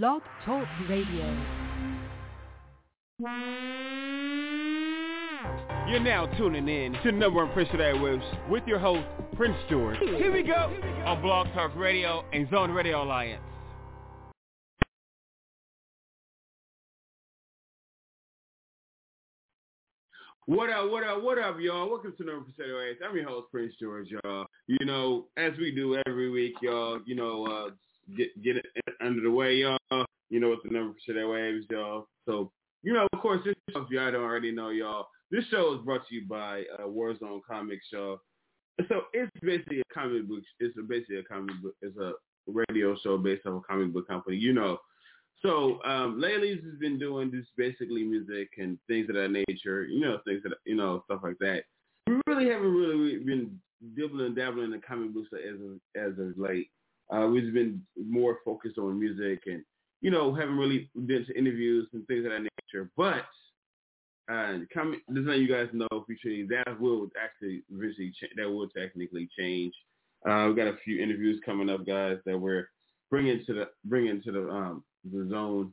Blog Talk Radio. You're now tuning in to number one Prince of Airwaves with your host, Prince George. Here we go on Blog Talk Radio and Zone Radio Alliance. What up, what up, what up, y'all? Welcome to Number Percent Airwaves. I'm your host, Prince George, y'all. You know, as we do every week, y'all, you know, uh, get get it under the way, y'all. You know, what the Number Percent Airwaves, y'all. So, you know, of course, this if y'all don't already know, y'all, this show is brought to you by uh, Warzone Comics, y'all. So it's basically a comic book. It's basically a comic book. It's a radio show based on a comic book company. You know, so um, Laylee's has been doing this basically music and things of that nature, you know, things that you know, stuff like that. We really haven't really been dibbling and dabbling in the comic books as of, as of late. Uh, we've been more focused on music and you know haven't really been to interviews and things of that nature. But uh, coming, just letting you guys know, featuring that will actually eventually ch- that will technically change. Uh, we got a few interviews coming up, guys, that we're bringing to the bringing to the um, the Zone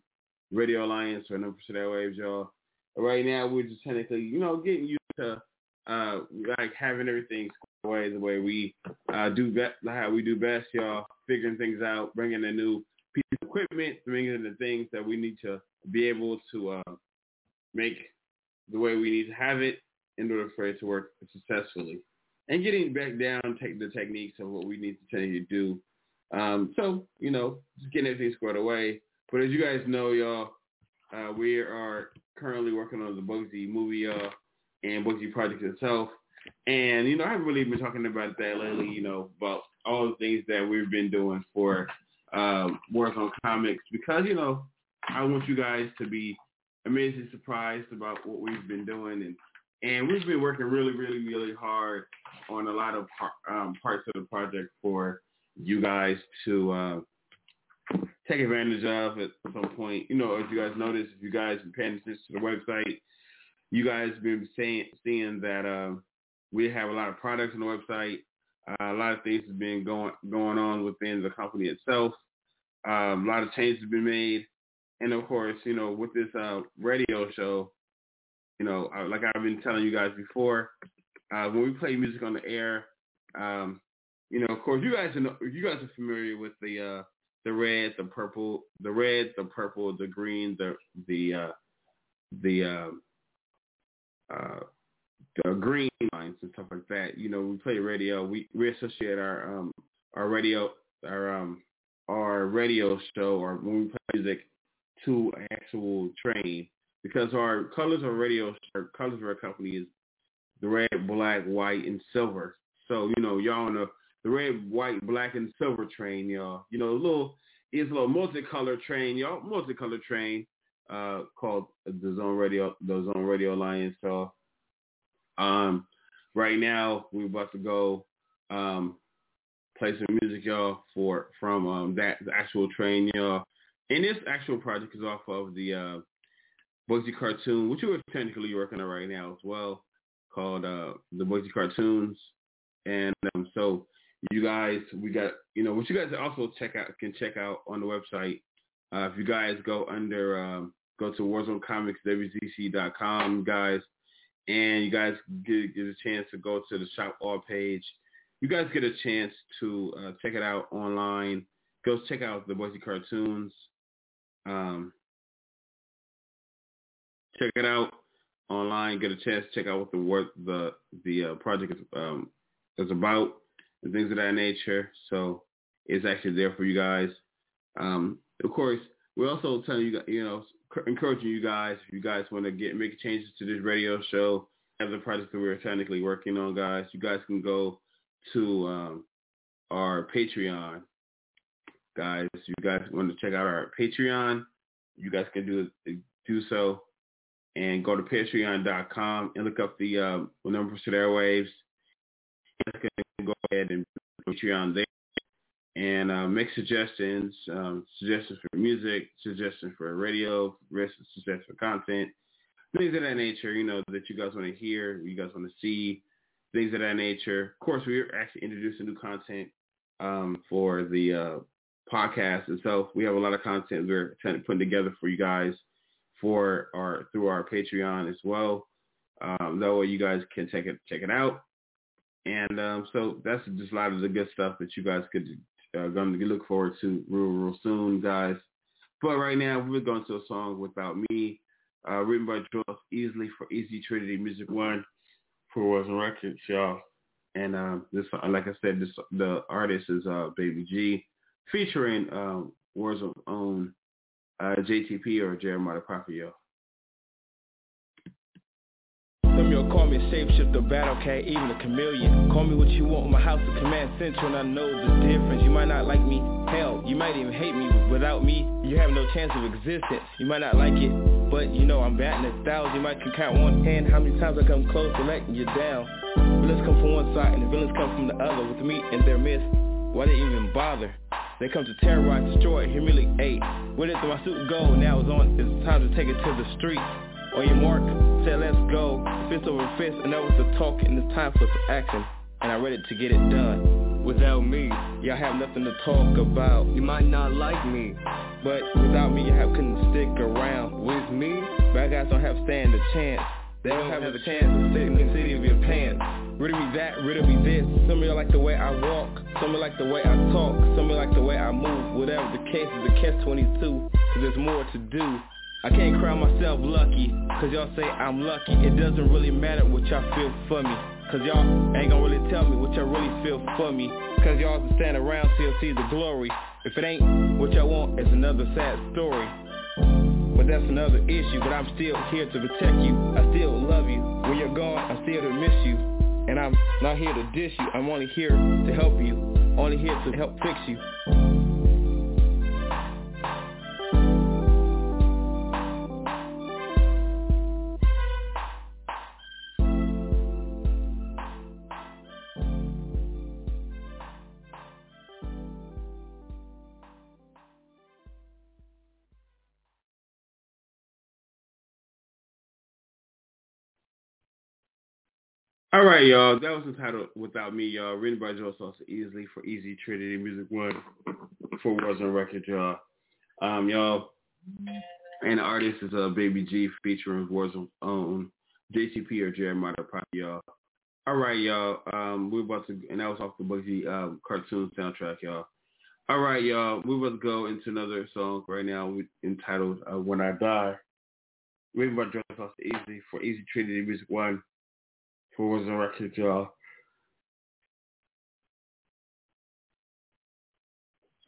Radio Alliance or Number Percent Airwaves, y'all. Right now, we're just technically, you know, getting used to uh, like having everything away the way we uh, do best, how we do best, y'all. Figuring things out, bringing a new piece of equipment, bringing in the things that we need to be able to uh, make the way we need to have it in order for it to work successfully. And getting back down, take the techniques of what we need to you to do. Um, so, you know, just getting everything squared away. But as you guys know, y'all, uh, we are currently working on the Bugsy movie, y'all, and Bugsy project itself. And, you know, I haven't really been talking about that lately, you know, about all the things that we've been doing for um, Warzone Comics because, you know, I want you guys to be amazingly surprised about what we've been doing. And, and we've been working really, really, really hard on a lot of um, parts of the project for you guys to uh, take advantage of at some point. You know, if you guys notice, if you guys been paying attention to the website, you guys have been saying, seeing that uh, we have a lot of products on the website. Uh, a lot of things have been going going on within the company itself. Um, a lot of changes have been made, and of course, you know, with this uh, radio show, you know, uh, like I've been telling you guys before, uh, when we play music on the air, um, you know, of course, you guys know, you guys are familiar with the uh, the red, the purple, the red, the purple, the green, the the uh, the the green lines and stuff like that. You know, we play radio. We we associate our um our radio our um our radio show or when we play music to an actual train because our colors of radio our colors of our company is the red, black, white, and silver. So you know, y'all on the red, white, black, and silver train, y'all. You know, a little it's a little multicolored train, y'all. Multicolored train uh, called the Zone Radio, the Zone Radio Alliance. So, um, right now we're about to go um, play some music, y'all, for from um, that the actual train, y'all. And this actual project is off of the uh, Bugsy cartoon, which we're technically working on right now as well, called uh, the Bugsy cartoons. And um, so you guys, we got, you know, what you guys also check out can check out on the website. Uh, if you guys go under, um, go to warzonecomicswzc.com, guys, and you guys get, get a chance to go to the shop all page. You guys get a chance to uh, check it out online. Go check out the Bugsy cartoons. Um, check it out online. Get a chance to check out what the work the the uh, project is um, is about and things of that nature. So it's actually there for you guys. Um, of course, we're also telling you, you know, encouraging you guys, if you guys want to get make changes to this radio show, have the project that we're technically working on, guys, you guys can go to um, our Patreon. Guys, if you guys want to check out our Patreon, you guys can do do so and go to patreon.com and look up the um, number for airwaves. You can go ahead and Patreon there and uh, make suggestions, um, suggestions for music, suggestions for radio, suggestions for content, things of that nature, you know, that you guys want to hear, you guys want to see, things of that nature. Of course, we're actually introducing new content um, for the uh, podcast itself. We have a lot of content we're putting together for you guys for our through our Patreon as well. Um, that way you guys can check it check it out. And um, so that's just a lot of the good stuff that you guys could uh, going to look forward to real real soon, guys. But right now we're going to a song without me, uh, written by Joel Easley for Easy Trinity Music One for Warzone Records, y'all. And um, this, like I said, this the artist is uh, Baby G, featuring um, Wars of Own uh, JTP or Jeremiah Prophet, yo. Call me a shapeshifter, battle cat, even a chameleon. Call me what you want, my house a command center, and I know the difference. You might not like me, hell, you might even hate me. Without me, you have no chance of existence. You might not like it, but you know I'm batting a thousand. You might can count one hand how many times I come close to letting you down. Villains come from one side and the villains come from the other. With me in their midst, why they even bother? They come to terrorize, destroy, humiliate. Where did my suit go? Now it's on. It's time to take it to the street. On your mark, say let's go. Fist over fist, and that was the talk, and it's time for some action. And I'm ready to get it done. Without me, y'all have nothing to talk about. You might not like me, but without me, have couldn't stick around. With me, bad guys don't have stand a chance. They don't have a chance to sit in the city of your pants. Rid of me that, rid of me this. Some of y'all like the way I walk. Some of y'all like the way I talk. Some of y'all like the way I move. Whatever the case is, a catch 22. Cause there's more to do. I can't cry myself lucky, cause y'all say I'm lucky. It doesn't really matter what y'all feel for me. Cause y'all ain't gonna really tell me what y'all really feel for me. Cause y'all to stand around till see the glory. If it ain't what y'all want, it's another sad story. But that's another issue, but I'm still here to protect you. I still love you. When you're gone, I'm still to miss you. And I'm not here to dish you. I'm only here to help you. Only here to help fix you. All right, y'all. That was entitled "Without Me," y'all. Written by Joe Salsa Easley for Easy Trinity Music One for Warzone Record, y'all. Um, y'all, and the artist is uh, Baby G featuring Warzone own JTP or Jeremiah Prophet, y'all. All right, y'all. Um, we're about to, and that was off the Bugsy um, cartoon soundtrack, y'all. All right, y'all. We're about to go into another song right now entitled uh, "When I Die." Written by Joe Salsa Easley for Easy Trinity Music One for was a record, y'all.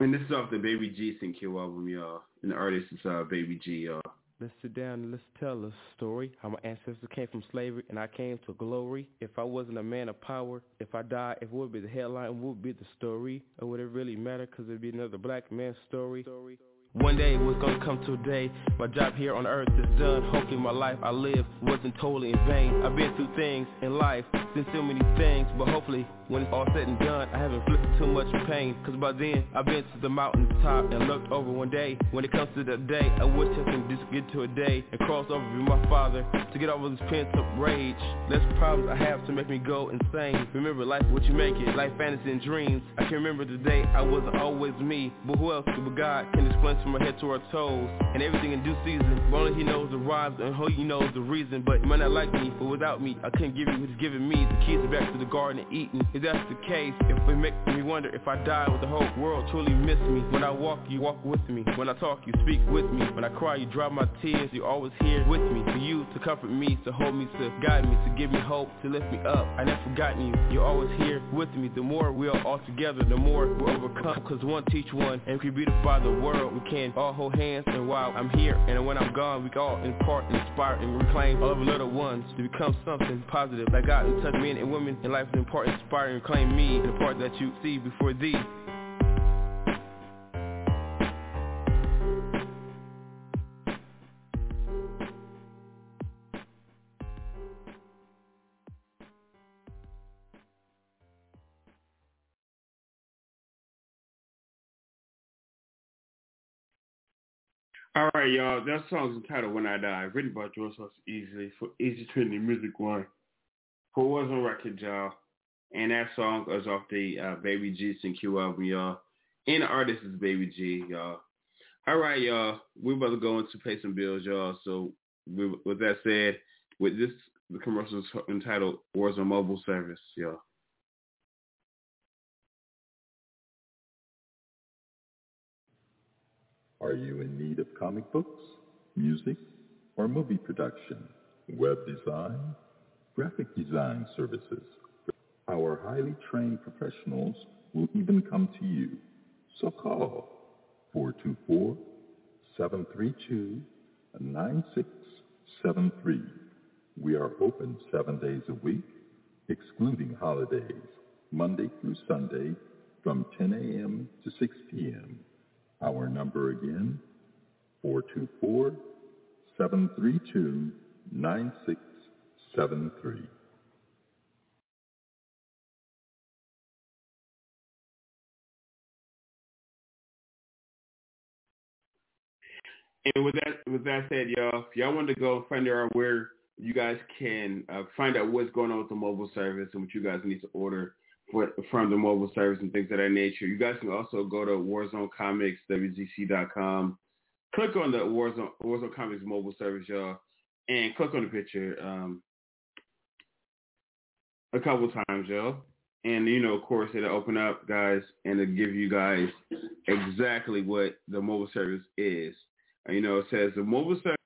And this is off the Baby G Sync Q album, y'all. And the artist is uh, Baby G, y'all. Let's sit down and let's tell a story. How my ancestors came from slavery and I came to glory. If I wasn't a man of power, if I died, if it would be the headline, it would be the story? Or would it really matter? Cause it'd be another black man's story. story. One day was gonna come to a day My job here on earth is done. Hopefully my life I live wasn't totally in vain. I've been through things in life, seen so many things But hopefully when it's all said and done, I haven't flipped too much pain. Cause by then, I've been to the mountain top And looked over one day. When it comes to that day I wish I can just get to a day And cross over with my father To get over this pent up rage. Less problems I have to make me go insane. Remember life what you make it. Life fantasy and dreams. I can remember the day I wasn't always me But who else but God can explain from our head to our toes And everything in due season but Only he knows the rhymes And who he knows the reason But you might not like me But without me I couldn't give you what he's giving me The keys back to the garden of Eden if that's the case, if it makes me wonder if I die, would the whole world truly miss me? When I walk, you walk with me. When I talk, you speak with me. When I cry, you dry my tears. You're always here with me. For you to comfort me, to hold me, to guide me, to give me hope, to lift me up. I never forgotten you. You're always here with me. The more we are all together, the more we're overcome. Cause one teach one, and we beautify the world. We can all hold hands, and while I'm here, and when I'm gone, we all impart, inspire, and reclaim all of the little ones to become something positive. Like God and touch men and women in life is important, inspire, and claim me, the part that you see before thee. All right, y'all. That song's entitled "When I Die," written by George Easley for Easy Trinity Music One. For Warzone record, y'all. And that song is off the uh, Baby G and Q album, y'all. And the artist is Baby G, y'all. All right, y'all. We're about to go into pay some bills, y'all. So with, with that said, with this the commercial is entitled Warzone Mobile Service, y'all. Are you in need of comic books, music, or movie production, web design, graphic design services? Our highly trained professionals will even come to you. So call 424-732-9673. We are open seven days a week, excluding holidays, Monday through Sunday from 10 a.m. to 6 p.m. Our number again, 424-732-9673. And with that, with that said, y'all, if y'all want to go find out where you guys can uh, find out what's going on with the mobile service and what you guys need to order for, from the mobile service and things of that nature, you guys can also go to Warzone Comics, WZC.com. Click on the Warzone, Warzone Comics mobile service, y'all, and click on the picture um, a couple times, y'all. And, you know, of course, it'll open up, guys, and it'll give you guys exactly what the mobile service is. You know, it says the mobile service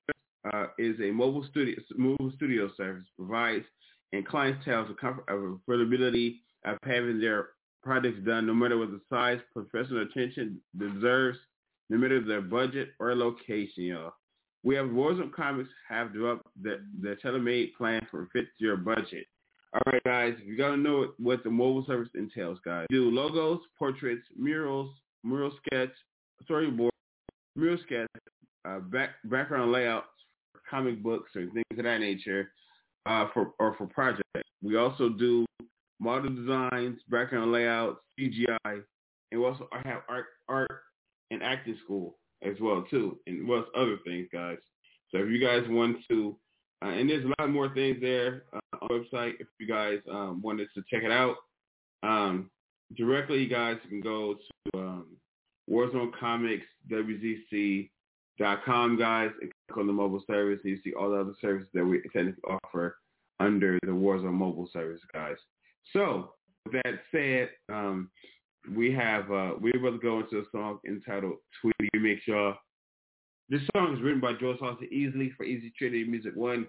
uh, is a mobile studio mobile studio service provides and clientele of affordability of having their projects done, no matter what the size, professional attention deserves, no matter their budget or location, y'all. We have Warzone Comics have developed the, the tailor-made plan for fits your budget. All right, guys, you got to know what the mobile service entails, guys. Do logos, portraits, murals, mural sketch, storyboard, mural sketch, uh, back, background layouts, comic books or things of that nature uh, for or for projects. We also do model designs, background layouts, CGI, and we also have art, art and acting school as well too, and well other things, guys. So if you guys want to, uh, and there's a lot more things there uh, on the website. If you guys um, wanted to check it out, um, directly, you guys can go to um, com guys and click on the mobile service and you see all the other services that we technically offer under the Warzone mobile service guys. So with that said, um, we have uh, we're about to go into a song entitled Tweety Remix y'all. This song is written by Joe Salsa Easley for Easy Trinity Music One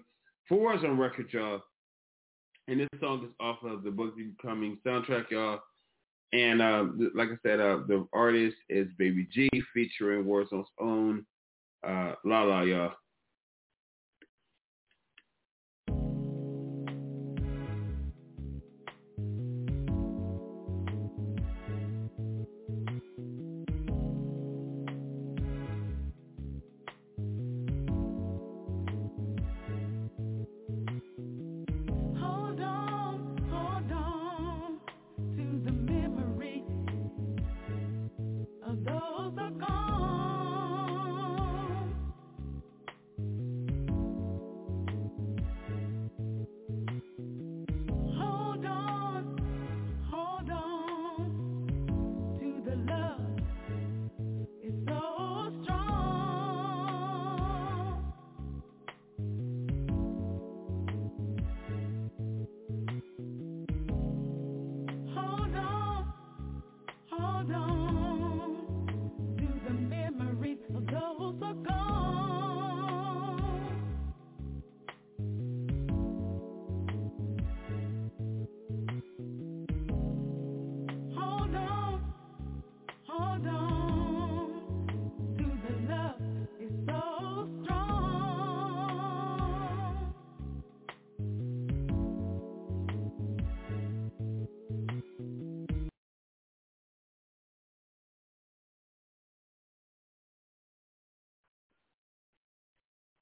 for on Record y'all. And this song is off of the Book Becoming soundtrack y'all. And uh, like I said, uh, the artist is Baby G featuring Warzone's own uh, la la, y'all.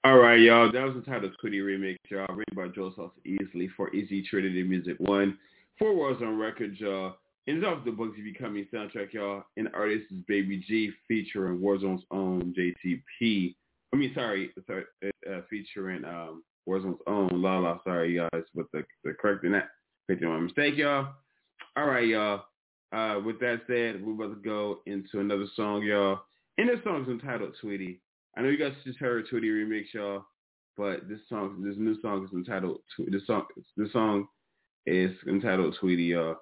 All right, y'all. That was the title Tweety Remix, y'all. Written by Joe Sauce Easley for Easy Trinity Music One. Four Warzone Record, y'all. And it's off the Bugsy Becoming soundtrack, y'all. And the artist is Baby G featuring Warzone's own JTP. I mean, sorry, sorry uh, featuring um, Warzone's own Lala. Sorry, guys, with the, the correcting that. Correcting my mistake, y'all. All right, y'all. uh, with that said, we're about to go into another song, y'all. And this song is entitled Tweety. I know you guys just heard Tweety remix, y'all, but this song, this new song is entitled. This song, this song is entitled Tweety, y'all.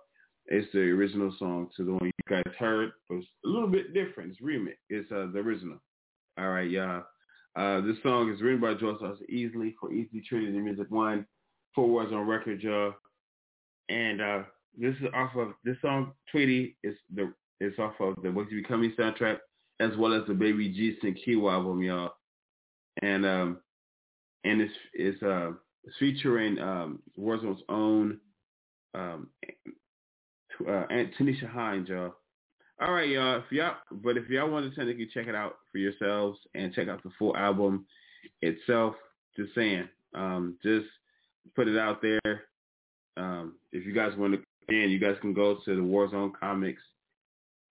It's the original song to the one you guys heard, but a little bit different. It's remix. It's uh, the original. All right, y'all. Uh, this song is written by Joe Sauce Easley for Easy Trinity Music One, Four Warzone Record, y'all. And uh, this is off of this song, Tweety, is the it's off of the What's Becoming soundtrack, as well as the Baby G and Kiwa album, y'all. And um, and it's it's uh it's featuring um Warzone's own um uh, Tanisha Hines, y'all. All right, y'all. If y'all, but if y'all want to technically check it out for yourselves and check out the full album itself, just saying, um, just put it out there. Um, if you guys want to, again, you guys can go to the Warzone Comics,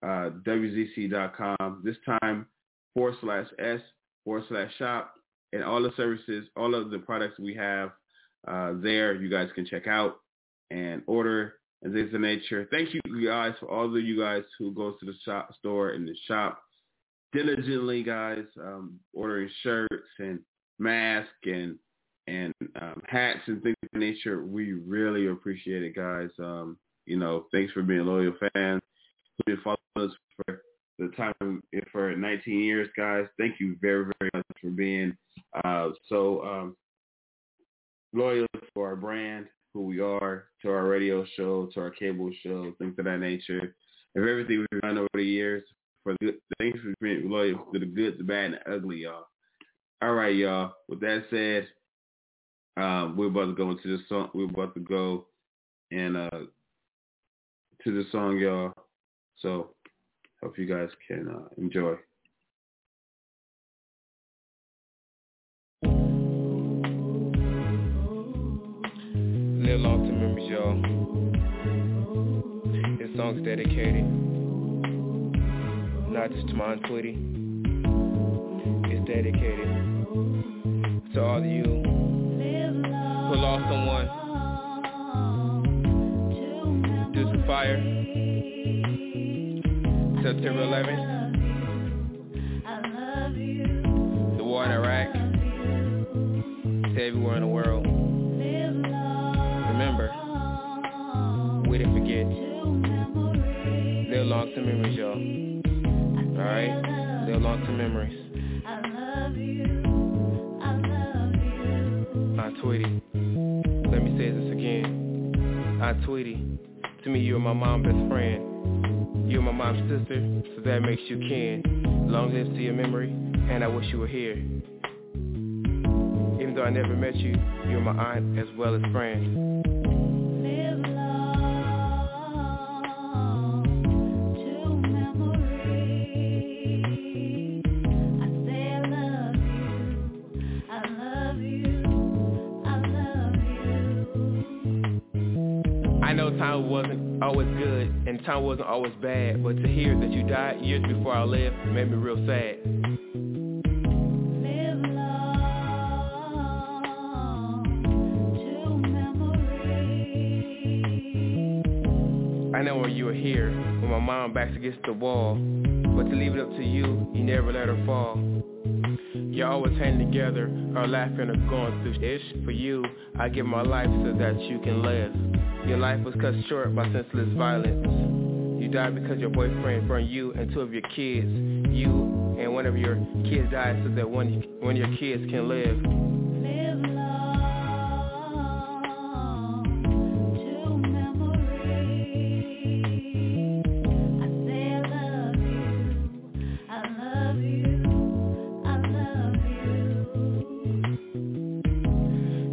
uh, WZC.com. This time, forward slash S forward slash shop, and all the services, all of the products we have uh, there, you guys can check out and order and things of nature. Thank you guys for all of you guys who goes to the shop store and the shop diligently, guys, um, ordering shirts and masks and and um, hats and things of nature. We really appreciate it, guys. Um, you know, thanks for being loyal fans. Following us for the time for 19 years, guys. Thank you very, very much for being uh, so um, loyal to our brand who we are, to our radio show, to our cable show, things of that nature, and everything we've done over the years. For the things we've been loyal to the good, the bad, and the ugly, y'all. All right, y'all. With that said, um, we're about to go into the song. We're about to go and uh, to the song, y'all. So hope you guys can uh, enjoy. Live long to memories, y'all. This song's dedicated not just to my Tweety. It's dedicated to all of you September 11th. The war in Iraq. To everywhere in the world. Remember, we didn't forget. Live long to memories, y'all. Alright? Live long to memories. I Tweety. Let me say this again. I Tweety. To me, you're my mom's best friend. You're my mom's sister, so that makes you kin. Long live to your memory, and I wish you were here. Even though I never met you, you're my aunt as well as friend. Time wasn't always bad, but to hear that you died years before I left made me real sad. I know when you were here, when my mom backs against the wall, but to leave it up to you, you never let her fall. You're always hanging together, or laughing or going through ish. For you, I give my life so that you can live. Your life was cut short by senseless violence. You died because your boyfriend burned you and two of your kids. You and one of your kids died so that one, one of your kids can live. Live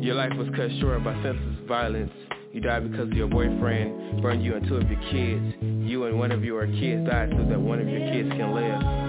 Your life was cut short by senseless violence. You died because your boyfriend burned you and two of your kids. You and one of your kids died so that one of your kids can live.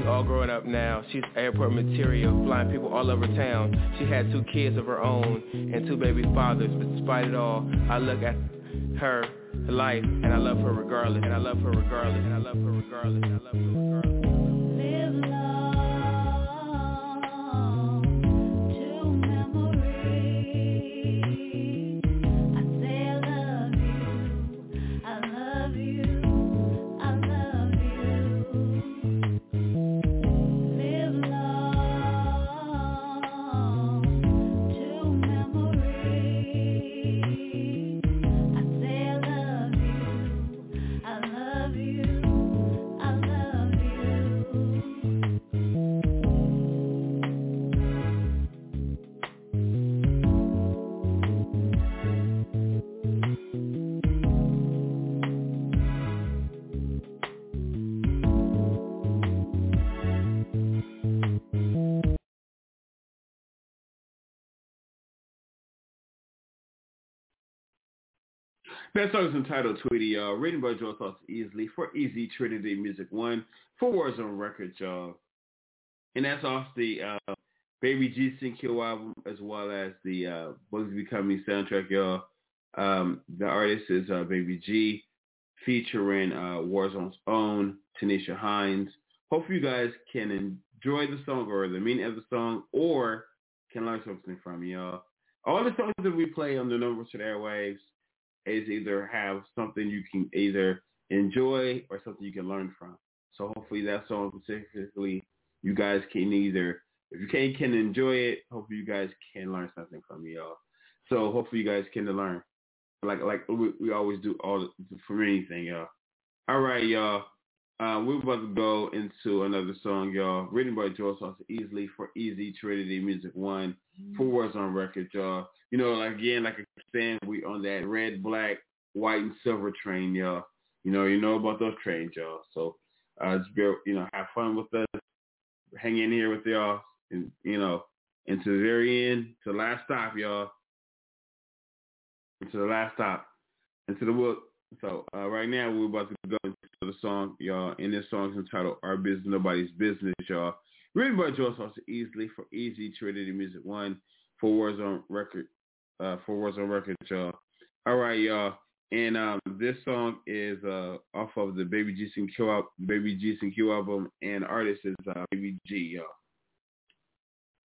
All growing up now. She's airport material, flying people all over town. She had two kids of her own and two baby fathers, but despite it all, I look at her life and I love her regardless, and I love her regardless, and I love her regardless, and I love her regardless. That song is entitled Tweety, y'all. Written by Joe Thoughts Easley for Easy Trinity Music One for Warzone Records, y'all. And that's off the uh, Baby G Q album as well as the uh, Bugs Becoming soundtrack, y'all. Um, the artist is uh, Baby G featuring uh, Warzone's own Tanisha Hines. Hopefully you guys can enjoy the song or the meaning of the song or can learn something from y'all. All the songs that we play on the Numbers to the Airwaves is either have something you can either enjoy or something you can learn from. So hopefully that song specifically, you guys can either, if you can can enjoy it, hopefully you guys can learn something from y'all. So hopefully you guys can learn, like like we, we always do all for anything, y'all. All right, y'all. Uh, we're about to go into another song, y'all. Written by Joe Sauce Easley for Easy Trinity Music One. Four Warzone record, y'all. You know, like, again, like I said, we on that red, black, white, and silver train, y'all. You know, you know about those trains, y'all. So uh, just be, you know, have fun with us. Hang in here with y'all, and you know, into the very end, to the last stop, y'all. Into the last stop, into the wood. So uh, right now we're about to go into the song, y'all, and this song is entitled "Our Business Nobody's Business," y'all. Written by Joe Easley for Easy Trinity Music One for Warzone Record uh, for Warzone Record, y'all. All right, y'all. And um, this song is uh, off of the Baby G Q Baby G Q album, and artist is uh, Baby G, y'all.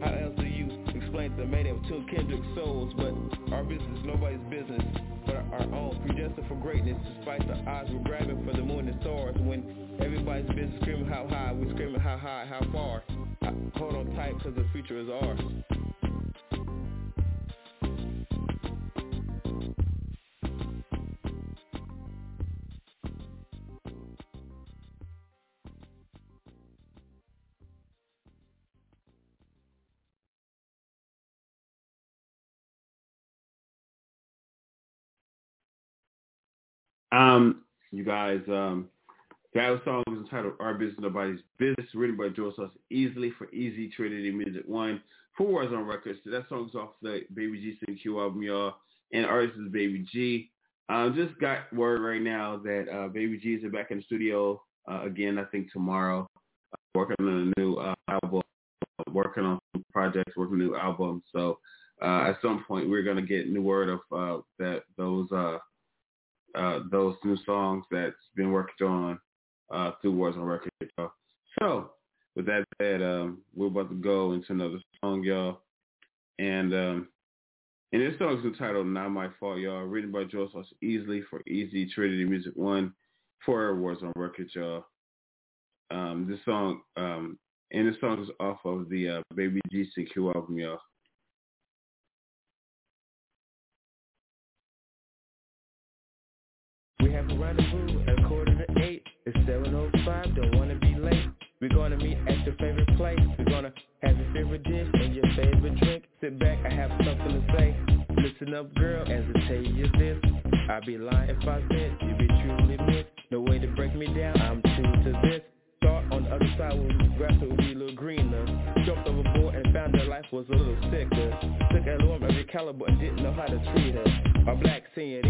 How else do you explain to the mating of two kindred souls? But our business is nobody's business but our own. Predestined for greatness despite the odds we're grabbing for the moon and stars. When everybody's business screaming how high, we're screaming how high, how far. Hold on tight because the future is ours. Um, you guys, um, that song is entitled Our Business Nobody's Business, written by Joe Sauce Easley for Easy Trinity Music One. Four on Records. So that song's off the Baby G Q album, y'all. And artist is Baby G. Um, just got word right now that uh, Baby G is back in the studio uh, again, I think tomorrow, uh, working on a new uh, album, working on projects, working on a new album. So uh, at some point, we're going to get new word of uh, that those uh, those new songs that's been worked on uh, through Warzone Records, y'all. So, with that said, um, we're about to go into another song, y'all. And um, and this song is entitled Not My Fault, y'all, written by Joe Sauce Easley for Easy Trinity Music One for on record y'all. Um, this song, um, and this song is off of the uh, Baby GCQ album, y'all. Have a rendezvous at quarter to eight. It's 7.05, don't want to be late. We're gonna meet at your favorite place. We're gonna have your favorite dish and your favorite drink. Sit back, I have something to say. Listen up, girl, as I tell you this. I'd be lying if I said you'd be truly missed. No way to break me down, I'm true to this. Start on the other side where the grass would be a little greener. Jumped overboard and found that life was a little sicker. Took a woman of your caliber and didn't know how to treat her. A black senorita.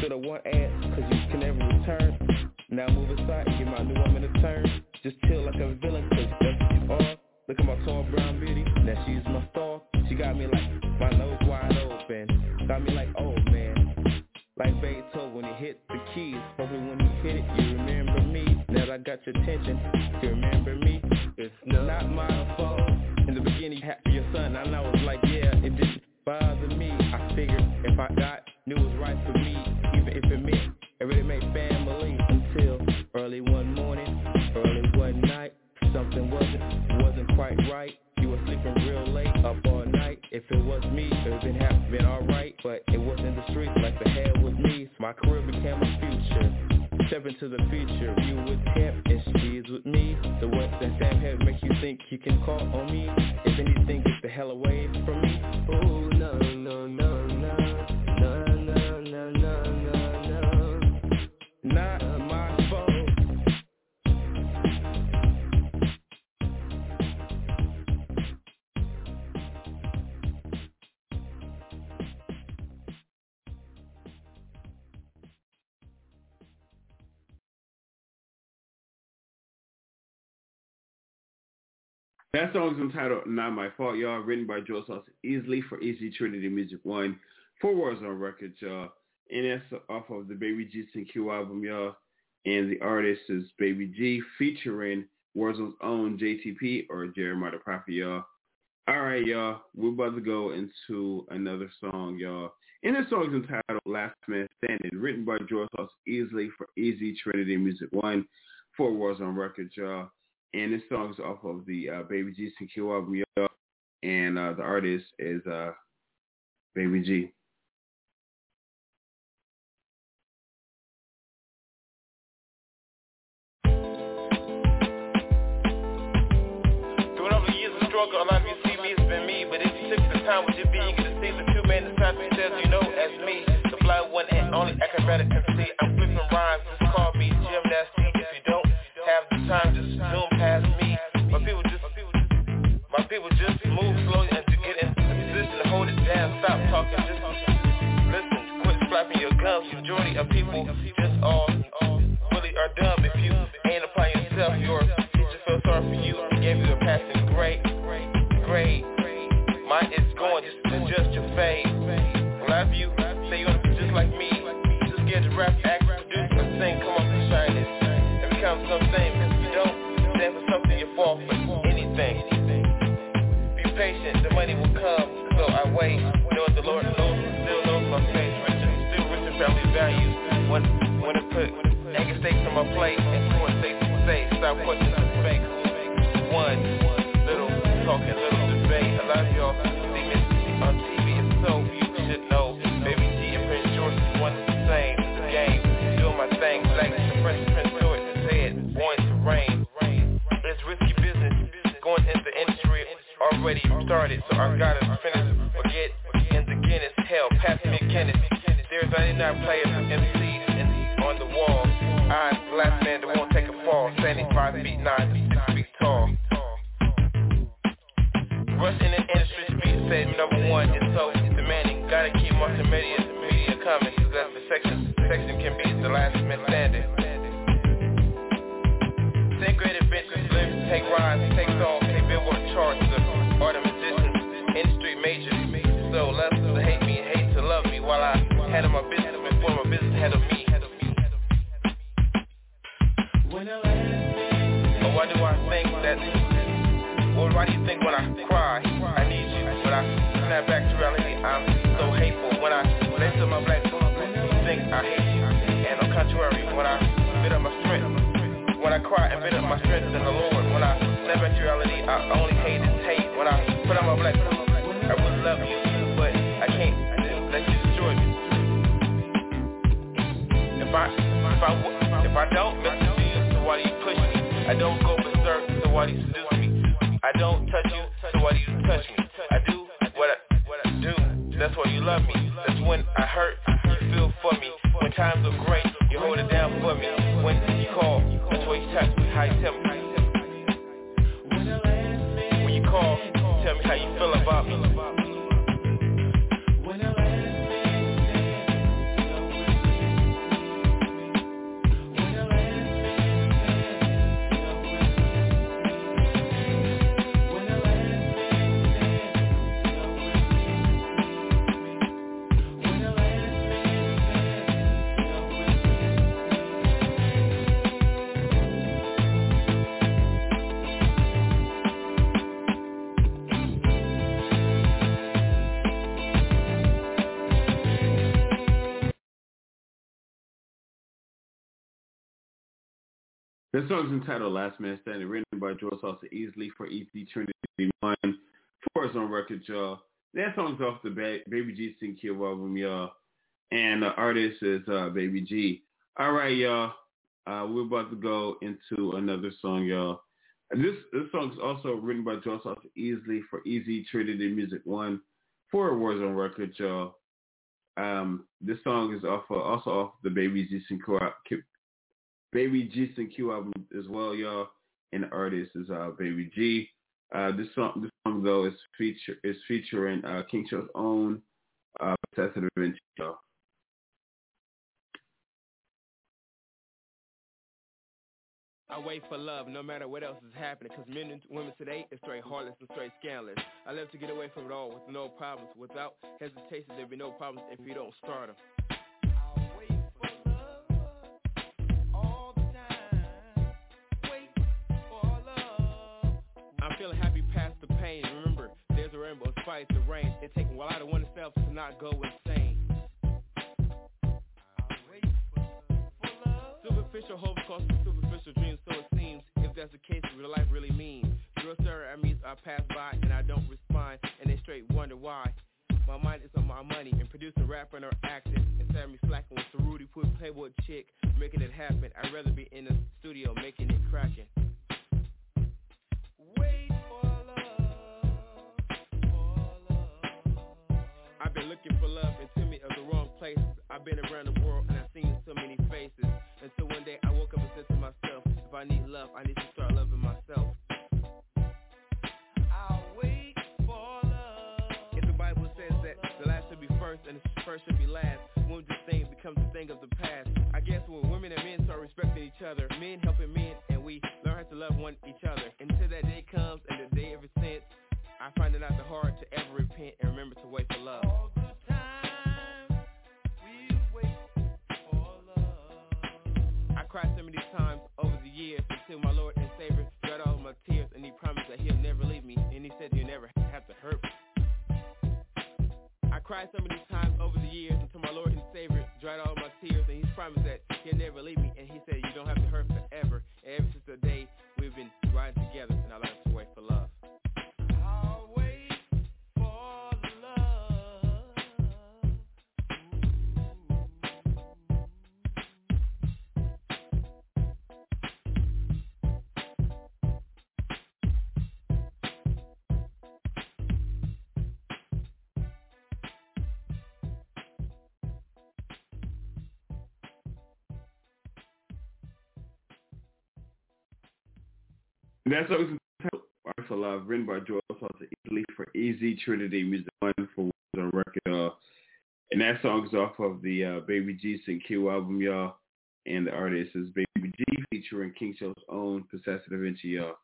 To the one ad, cause you can never return. Now move aside give my new woman a turn. Just chill like a villain, cause that's what you are. Look at my tall brown beauty, now she's my star. She got me like my nose wide open. Got me like, oh man. Like Beethoven when he hit the keys. Hopefully when he hit it, you remember me. Now I got your attention. You remember me? It's not my Step into the future, you with him and she's with me. The words that Sam had make you think you can call on me. That song is entitled Not My Fault, y'all, written by Joe Sauce Easley for Easy Trinity Music One. Four Warzone record, y'all. And that's off of the Baby G Q album, y'all. And the artist is Baby G featuring Warzone's own JTP or Jeremiah the Prophet, y'all. All right, y'all. We're about to go into another song, y'all. And this song is entitled Last Man Standing, written by Joe Sauce Easley for Easy Trinity Music One. Four Warzone record, y'all. And this song is off of the uh, Baby G CQ album. And uh, the artist is uh, Baby G. Struggle, a lot of you see me, it's been me. But if you took the time see the two man inside me says you know as me. The fly one and only acrobatic. People just move slowly and to get in position to hold it down. Stop talking, just listen. Quit flapping your gums. Majority of people just all really are dumb. If you ain't applying yourself, your teacher feel sorry for you gave you a passing grade. Grade. Mine is going just to adjust your fade. Of you say you wanna be just like me. Too scared to rap, my plate and and safe to say, stop questioning the fake. One little talking, little debate. A lot of y'all see me on TV, and so you should know. Baby G and Prince George is one the same. Game, doing my thing, like the French Prince George said, going to rain. It's risky business, going into industry already started, so I gotta finish. Forget in the Guinness, hell, pass me a Guinness. There's 99 players the last man that won't take a fall, standing 5 feet 9, 6 feet tall. Rush in industry, speed said number one is so demanding. Gotta keep multimedia media coming, cause that's the section. Section can be the last man standing. Same great adventures, live, take rides, take songs, take billboard charts, art of musicians, industry majors. So left to hate me, hate to love me, while I handle my business before my business handle me. Why do I think that or why do you think when I cry, I need you, but I snap back to reality, I'm so hateful. When I lace up my black boots, you think I hate you. And on contrary, when I bit up my strength, when I cry and bit up my strength in the Lord, when I snap back to reality, I only hate is hate. When I put on my black boots, I would love you, but I can't let you destroy me. If I, if I, if I don't listen you, so why do you push me? I don't go berserk, so why do you seduce me? I don't touch you, so why do you touch me? I do what I, what I do, that's why you love me. That's when I hurt, you feel for me. When times are great, you hold it down for me. When you call, that's why you touch me, how you tell This song is entitled Last Man Standing, written by Joe Salsa Easley for Easy Trinity 1. For us on record, y'all. That song's off the ba- Baby G Sing Kill album, y'all. And the artist is uh, Baby G. All right, y'all. Uh, we're about to go into another song, y'all. This this song is also written by Joe Salsa Easley for Easy Trinity Music 1. For Warzone record, y'all. Um, this song is off uh, also off the Baby G Sing Baby G Q album as well, y'all. And the artist is uh, Baby G. Uh, this song, this song though, is feature is featuring uh, King Show's own uh, Professor Da Vinci, y'all. I wait for love no matter what else is happening Cause men and women today is straight heartless and straight scandalous I love to get away from it all with no problems Without hesitation there'd be no problems if you don't start them pain. Remember, there's a rainbow, spice the rain. It takes a while out of oneself to not go insane. Superficial hope costs superficial dreams, so it seems. If that's the case, real life really means. Girls stare at me, I pass by and I don't respond, and they straight wonder why. My mind is on my money and producing, rapping, or acting. Of me slacking with the Rudy Put Playboy chick, making it happen. I'd rather be in the studio making it cracking. Looking for love too many of the wrong places. I've been around the world and I've seen so many faces. Until one day I woke up and said to myself, if I need love, I need to start loving myself. I'll wait for love. If the Bible says that the last should be first and the first should be last, when this thing becomes a thing of the past. I guess when women and men start respecting each other, men helping men, and we learn how to love one each other. Until that day comes and the day ever since, I find it not the hard to ever repent and remember to wait for love. Cried so many times over the years until my Lord and Savior dried all my tears and he promised that he'll never leave me and he said you'll never have to hurt me. I cried so many times over the years until my Lord and Savior dried all my tears and he promised that he'll never leave me and he said you don't have That's what was entitled Art for Love, written by Joel Salsa Italy for Easy Trinity Music One for Words on Record, y'all. And that song is off of the uh, Baby G Sing Q album, y'all. And the artist is Baby G featuring King Show's own Professor Da Vinci, y'all.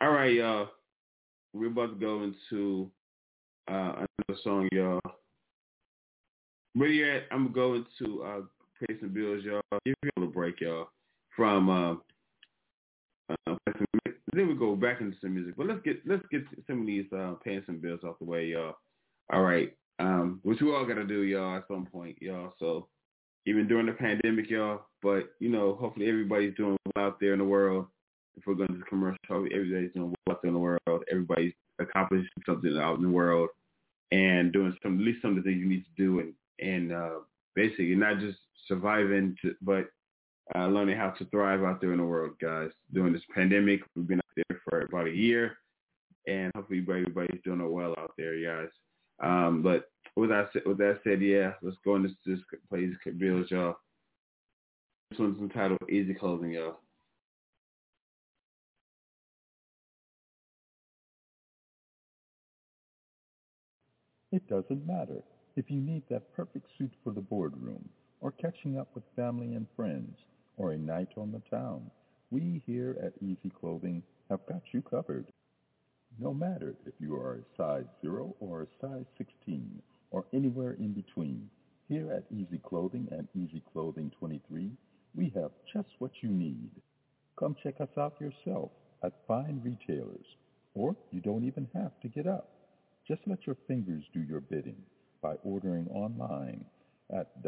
All right, y'all. We're about to go into uh, another song, y'all. Where you at? I'm going to uh, pay some bills, y'all. Give you a little break, y'all, from uh, then we go back into some music. But let's get let's get some of these uh, paying some bills off the way, y'all. All right, um, which we all gotta do, y'all, at some point, y'all. So even during the pandemic, y'all. But you know, hopefully everybody's doing well out there in the world. If we're going to commercial, everybody's doing well out there in the world. Everybody's accomplishing something out in the world and doing some at least some of the things you need to do and and uh, basically not just surviving, to, but uh, learning how to thrive out there in the world, guys. During this pandemic, we've been out there for about a year, and hopefully everybody's doing well out there, guys. Um, but with that, with that said, yeah, let's go into this these bills, y'all. This one's entitled Easy Clothing, y'all. It doesn't matter if you need that perfect suit for the boardroom, or catching up with family and friends, or a night on the town. We here at Easy Clothing have got you covered. No matter if you are a size 0 or a size 16, or anywhere in between, here at Easy Clothing and Easy Clothing 23, we have just what you need. Come check us out yourself at fine retailers, or you don't even have to get up. Just let your fingers do your bidding by ordering online at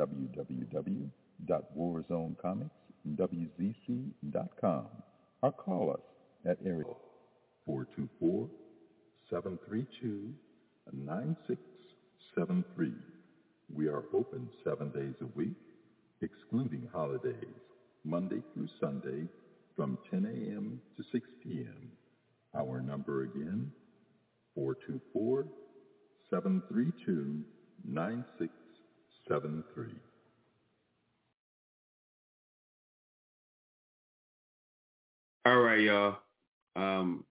www.warzonecomicswzc.com or call us at area 424-732-9673. We are open seven days a week, excluding holidays, Monday through Sunday from 10 a.m. to 6 p.m. Our number again, 424 732 9673. All right, y'all. Um,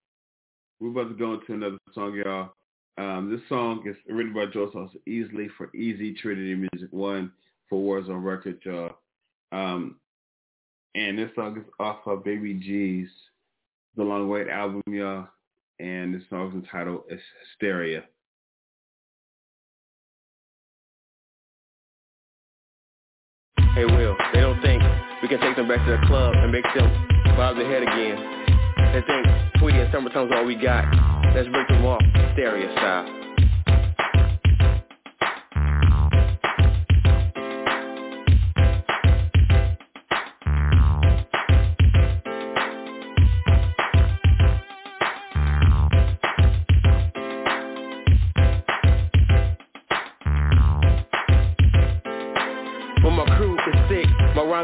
we're about to go into another song, y'all. Um, this song is written by Joe Sauce Easley for Easy Trinity Music One for Warzone Records, y'all. Um, and this song is off of Baby G's The Long Wait album, y'all. And this song is entitled Hysteria. Hey Will, they don't think we can take them back to the club and make them bob their head again. They think Tweety and Summertime's all we got. Let's break them off, stereo style.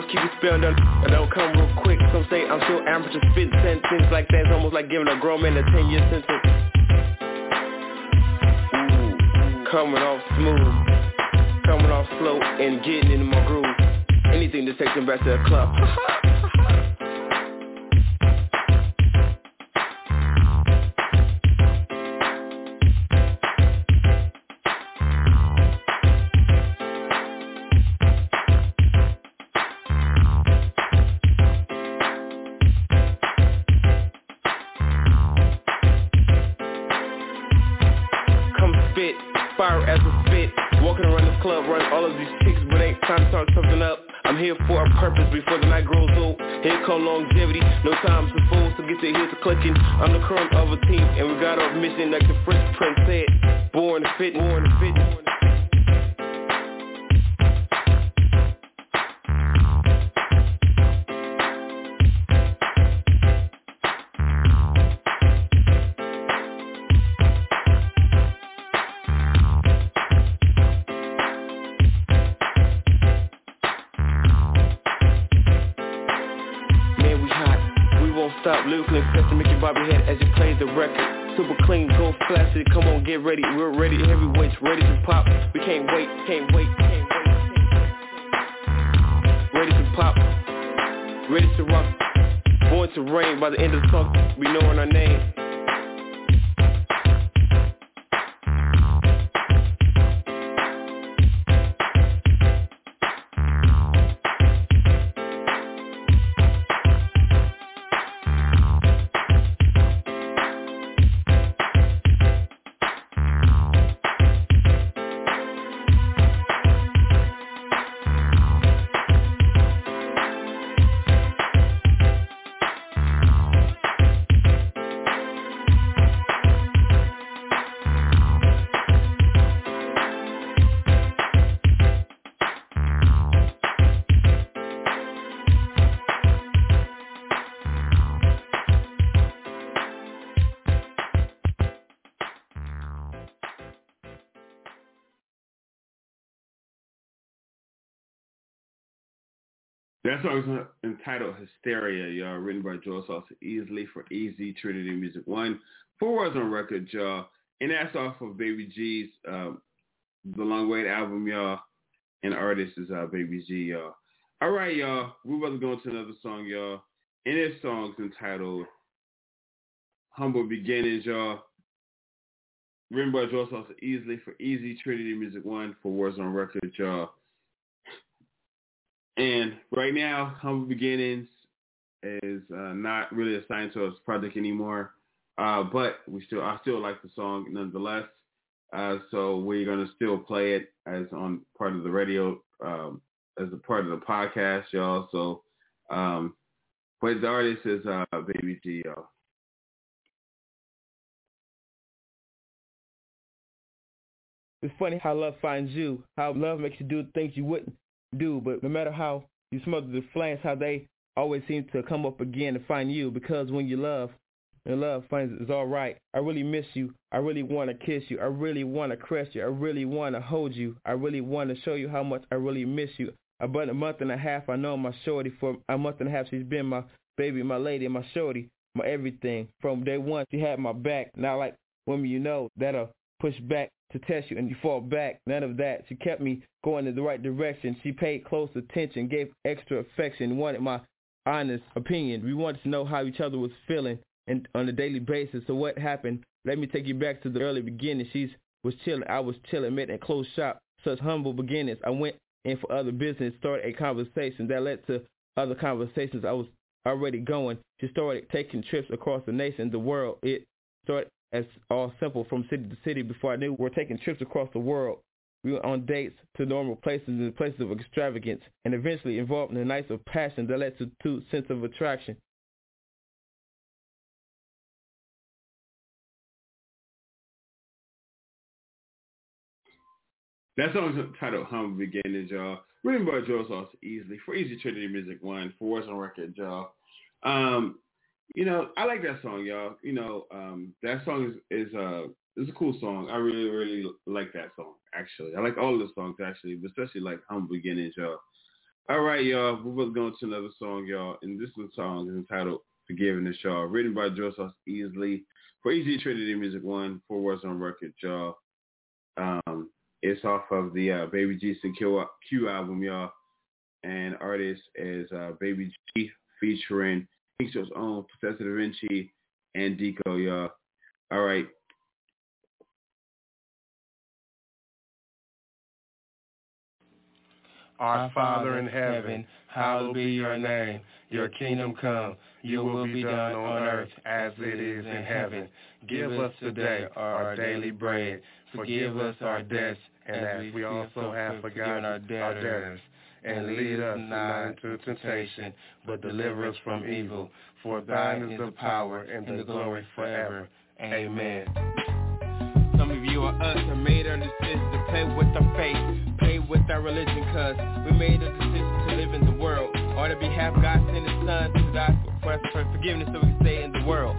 Keep you spelled on I don't come real quick. Some say I'm still amateur spitting sentences like that's almost like giving a grown man a 10 year sentence. Ooh, coming off smooth. Coming off slow and getting into my groove. Anything to take them back to the club I'm the crumb of a team, and we got a mission like the Prince Prince said. Born fit, born fit, That song is entitled Hysteria, y'all, written by Joel Salsa Easley for Easy Trinity Music One. Four Warzone record, y'all. And that's off of Baby G's um, The Long Wait album, y'all. And the artist is uh, Baby G, y'all. All right, y'all. We're about to go into another song, y'all. And this song's entitled Humble Beginnings, y'all. Written by Joel Salsa Easley for Easy Trinity Music One for Warzone Record, y'all. And right now, Humble Beginnings is uh, not really assigned to a project anymore, uh, but we still I still like the song nonetheless. Uh, so we're gonna still play it as on part of the radio, um, as a part of the podcast, y'all. So, um, but the artist is uh, Baby G, y'all. It's funny how love finds you, how love makes you do things you wouldn't do, but no matter how you smother the flames, how they always seem to come up again to find you. Because when you love, and love finds it's all right. I really miss you. I really want to kiss you. I really want to caress you. I really want to hold you. I really want to show you how much I really miss you. About a month and a half, I know my shorty. For a month and a half, she's been my baby, my lady, my shorty, my everything. From day one, she had my back. Now, like women, you know that'll push back to test you and you fall back. None of that. She kept me going in the right direction. She paid close attention, gave extra affection, wanted my honest opinion. We wanted to know how each other was feeling and on a daily basis. So what happened? Let me take you back to the early beginning. She was chilling. I was chilling, met in closed shop. Such humble beginnings. I went in for other business, started a conversation that led to other conversations. I was already going. She started taking trips across the nation, the world. It started as all simple from city to city before I knew we were taking trips across the world. We were on dates to normal places and places of extravagance and eventually involved in the nights of passion that led to two sense of attraction. That song's titled Humble Beginnings, y'all. Written by Joe Sauce Easley for Easy Trinity Music One for Warzone Record, y'all. Um, you know, I like that song, y'all. You know, um, that song is is uh is a cool song. I really really like that song. Actually, I like all of the songs actually, but especially like Humble Beginnings, y'all. All right, y'all. We're going to another song, y'all, and this song is entitled "Forgiving y'all." Written by Joseph Easley for Easy Trinity Music One, four Warzone record, y'all. Um, it's off of the uh, Baby G Secure Q album, y'all, and artist is uh, Baby G featuring King Show's own Professor Da Vinci and Deco, y'all. All right. Our Father in heaven, hallowed be your name. Your kingdom come. Your will be done on earth as it is in heaven. Give us today our daily bread. Forgive us our debts, and as we also have forgiven our debtors and lead us not into temptation, but deliver us from evil. For thine is the power and the glory forever. Amen. Some of you are us and made our decision to play with our faith, play with our religion, cause we made a decision to live in the world. Or to be half God sent his son to die for us for forgiveness so we can stay in the world.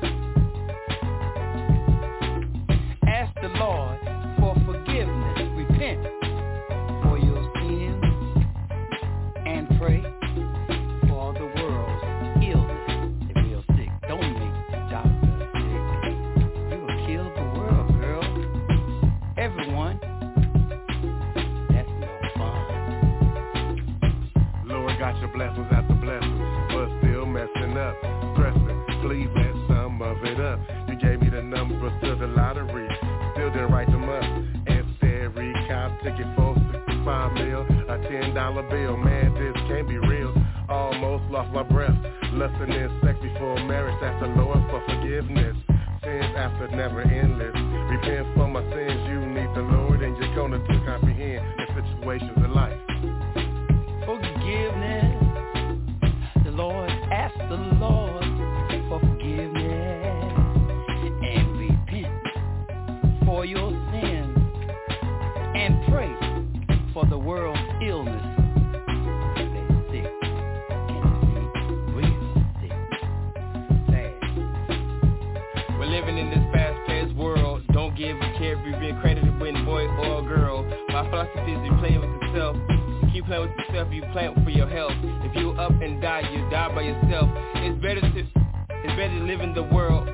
Ask the Lord ticket for 65 mil, a ten dollar bill, man, this can't be real. Almost lost my breath, lusting in sex before marriage. Ask the Lord for forgiveness. Sins after never endless. Repent for my sins, you need the Lord and you're gonna to comprehend the situations of life. Sick. Sad. We're living in this fast-paced world. Don't give a care if you've been credited with boy or girl. My philosophy is you play with yourself. Keep you play with yourself, you play for your health. If you up and die, you die by yourself. It's better to it's better to live in the world,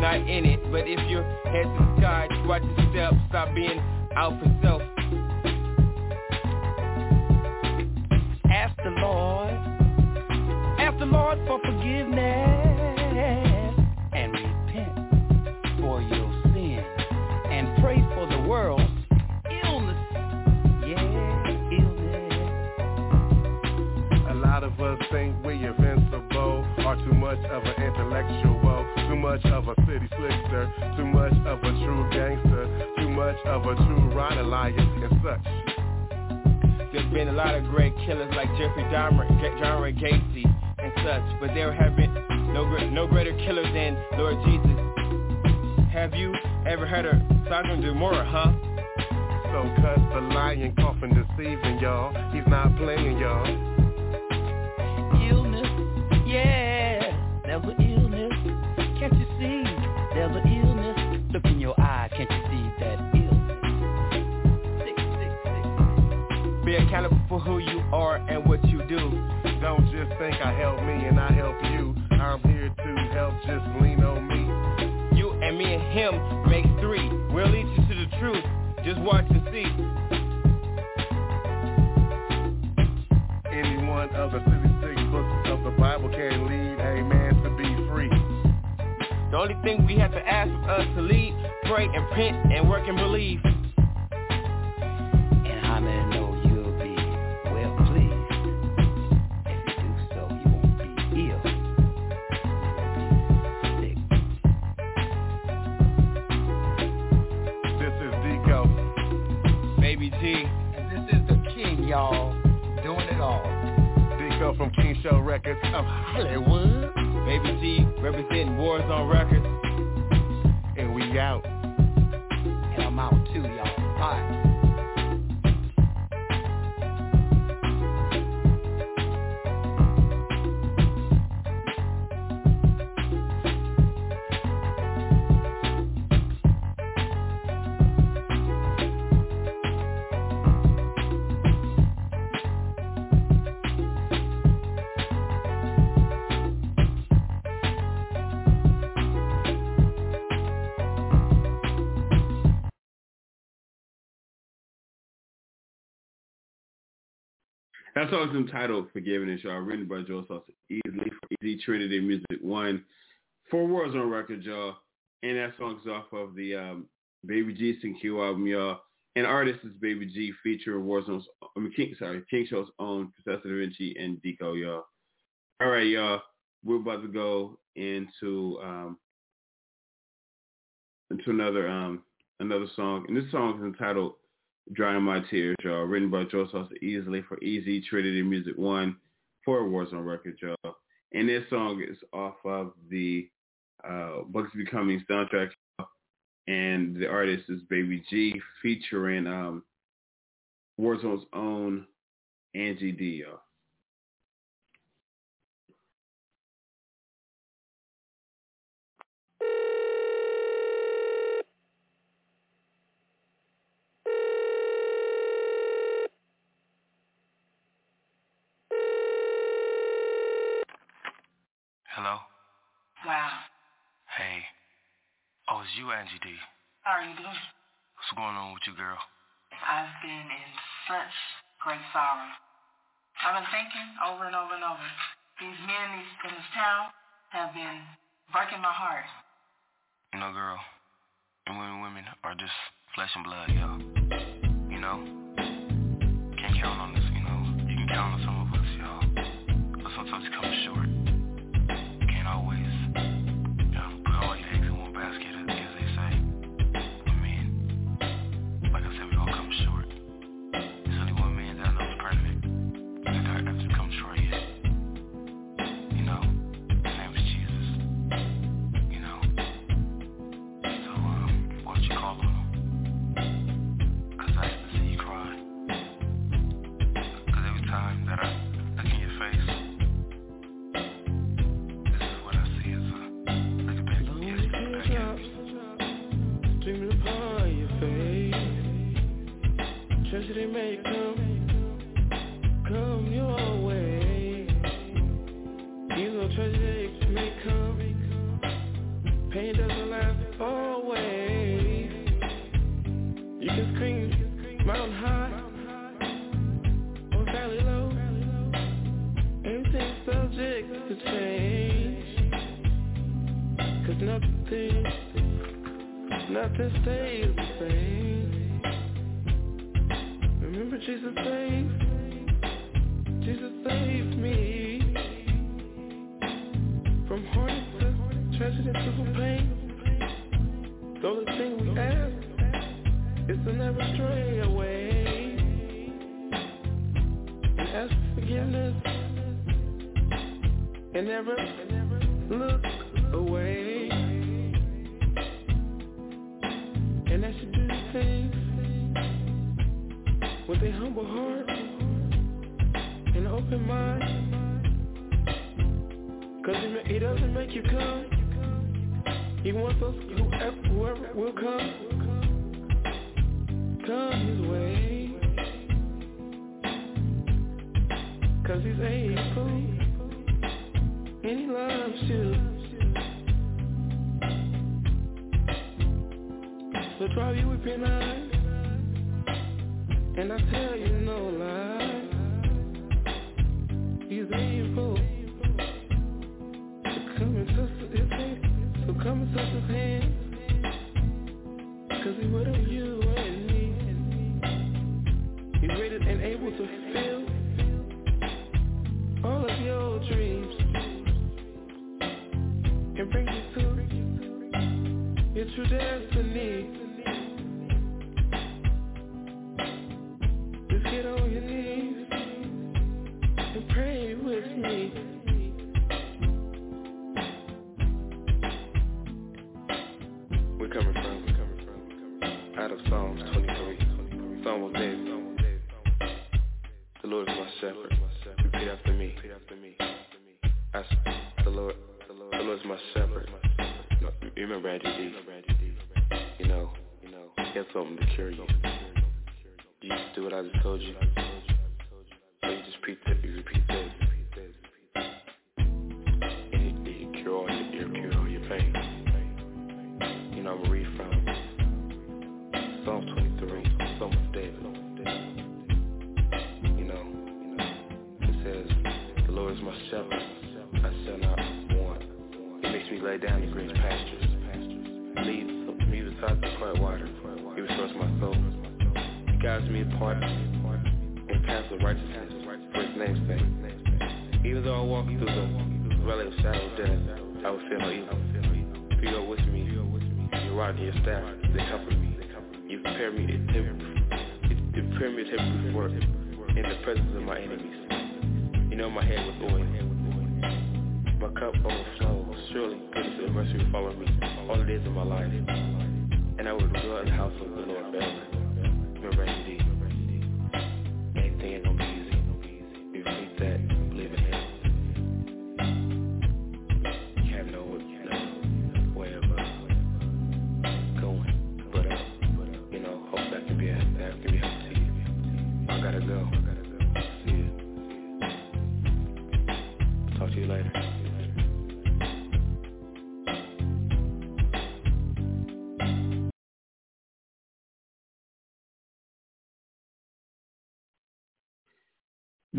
not in it. But if your head to the sky, watch your step, stop being out for self. The Lord, ask the Lord for forgiveness. And repent for your sin and pray for the world's illness. Yeah, illness. A lot of us think we invincible are too much of an intellectual, too much of a city slicker, too much of a true gangster, too much of a true rider liar and such. There's been a lot of great killers like Jeffrey Dahmer, John Ray Gacy, and such, but there have been no no greater killers than Lord Jesus. Have you ever heard of Sodom Gomorrah, huh? So cut the lion coughing deceiving y'all. He's not playing y'all. Illness, yeah. There's an accountable for who you are and what you do. Don't just think I help me and I help you. I'm here to help, just lean on me. You and me and him make three. We'll lead you to the truth. Just watch and see. Any one of the 66 books of the Bible can lead a man to be free. the only thing we have to ask of us to lead, pray and repent and work and believe. And how many know G. And this is the king, y'all. Doing it all. Deco from King Show Records of Hollywood. Baby G representing Warzone Records. And we out. And I'm out too, y'all. Bye. That song's entitled Forgiveness, y'all, written by Joe Sauce Easley for Easy Trinity Music One Four for on Record, y'all. And that song's off of the um, Baby G Q album, y'all. And artist is Baby G featuring Warzone's, I mean, King, sorry, King Show's own Professor Da Vinci and Deco, y'all. All right, y'all. We're about to go into um, into another um, another song, and this song is entitled Drying My Tears, y'all. Written by Joe Sauce Easley for Easy Trinity Music One for Warzone Records, y'all. And this song is off of the uh, Bugsy Becoming soundtrack, and the artist is Baby G, featuring um, Warzone's own Angie D, y'all. You, Angie D. How are you doing? What's going on with you, girl? I've been in such great sorrow. I've been thinking over and over and over. These men in this, town have been breaking my heart. You know, girl, and women, women are just flesh and blood, y'all. You know, can't count on this. You know, you can count on some of us, y'all, but sometimes it comes short. sister who. the Lord, the Lord's my shepherd. You remember Randy D? You know, he has something to cure you. You just do what I just told you. So you just repeat that, you repeat that.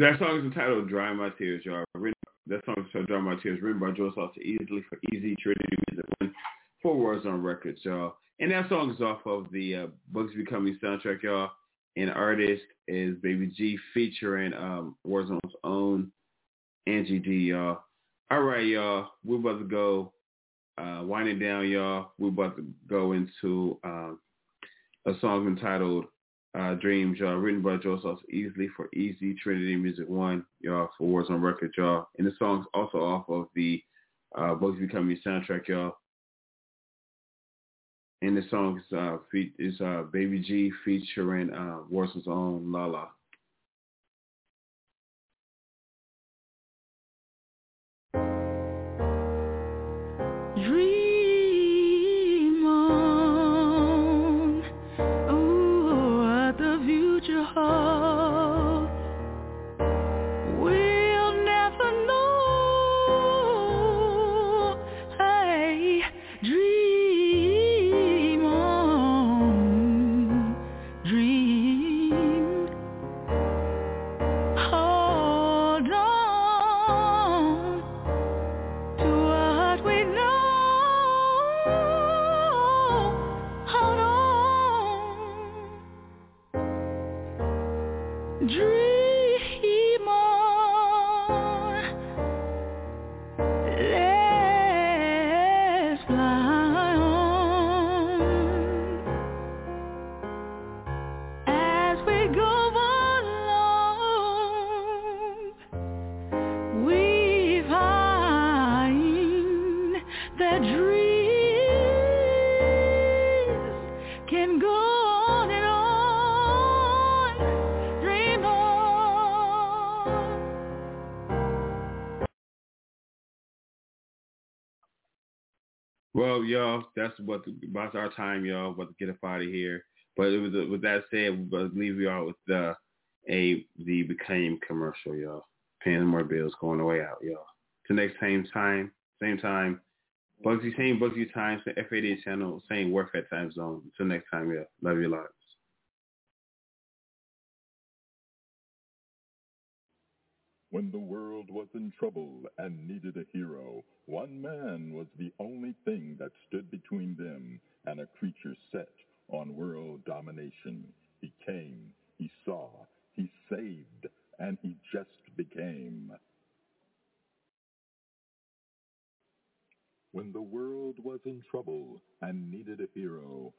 That song is entitled "Dry My Tears," y'all. That song is entitled "Dry My Tears," written by Joe Salsa Easley for Easy Trinity Music One, Four Warzone Records, y'all. And that song is off of the uh, Bugs Becoming soundtrack, y'all. And artist is Baby G featuring um, Warzone's own Angie D, y'all. All right, y'all. We're about to go uh, winding down, y'all. We're about to go into um, a song entitled uh, Dreams, y'all. Written by Joseph Easley for Easy Trinity Music One, y'all, for Warzone Record, y'all. And the song's also off of the uh, Books Becoming* soundtrack, y'all. And the song is, uh, fe- is uh, Baby G featuring uh, Warzone's own Lala. Well, y'all, that's what the, about our time, y'all. About to get up out of here. But it was, with that said, we'll leave y'all with the a the became commercial, y'all. Paying more bills, going the way out, y'all. Till next same time, same time. Bugsy, same Bugsy time, same FAD channel, same Warfare time zone. Until next time, yeah. Love you lots. When the world was in trouble and needed a hero, one man was the only thing that stood between them and a creature set on world domination. He came, he saw, he saved, and he just became. When the world was in trouble and needed a hero,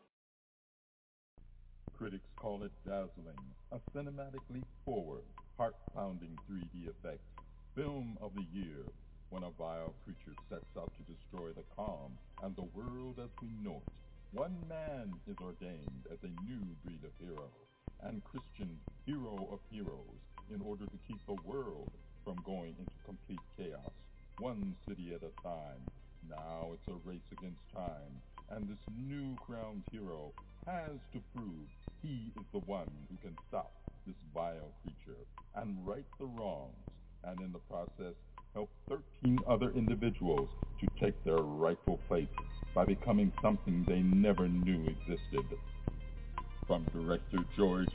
critics call it dazzling, a cinematically forward, heart-pounding 3D effects, film of the year, when a vile creature sets out to destroy the calm and the world as we know it. One man is ordained as a new breed of hero, and Christian hero of heroes, in order to keep the world from going into complete chaos, one city at a time. Now it's a race against time, and this new crowned hero has to prove he is the one who can stop this vile creature and right the wrongs, and in the process help 13 other individuals to take their rightful place by becoming something they never knew existed. From director George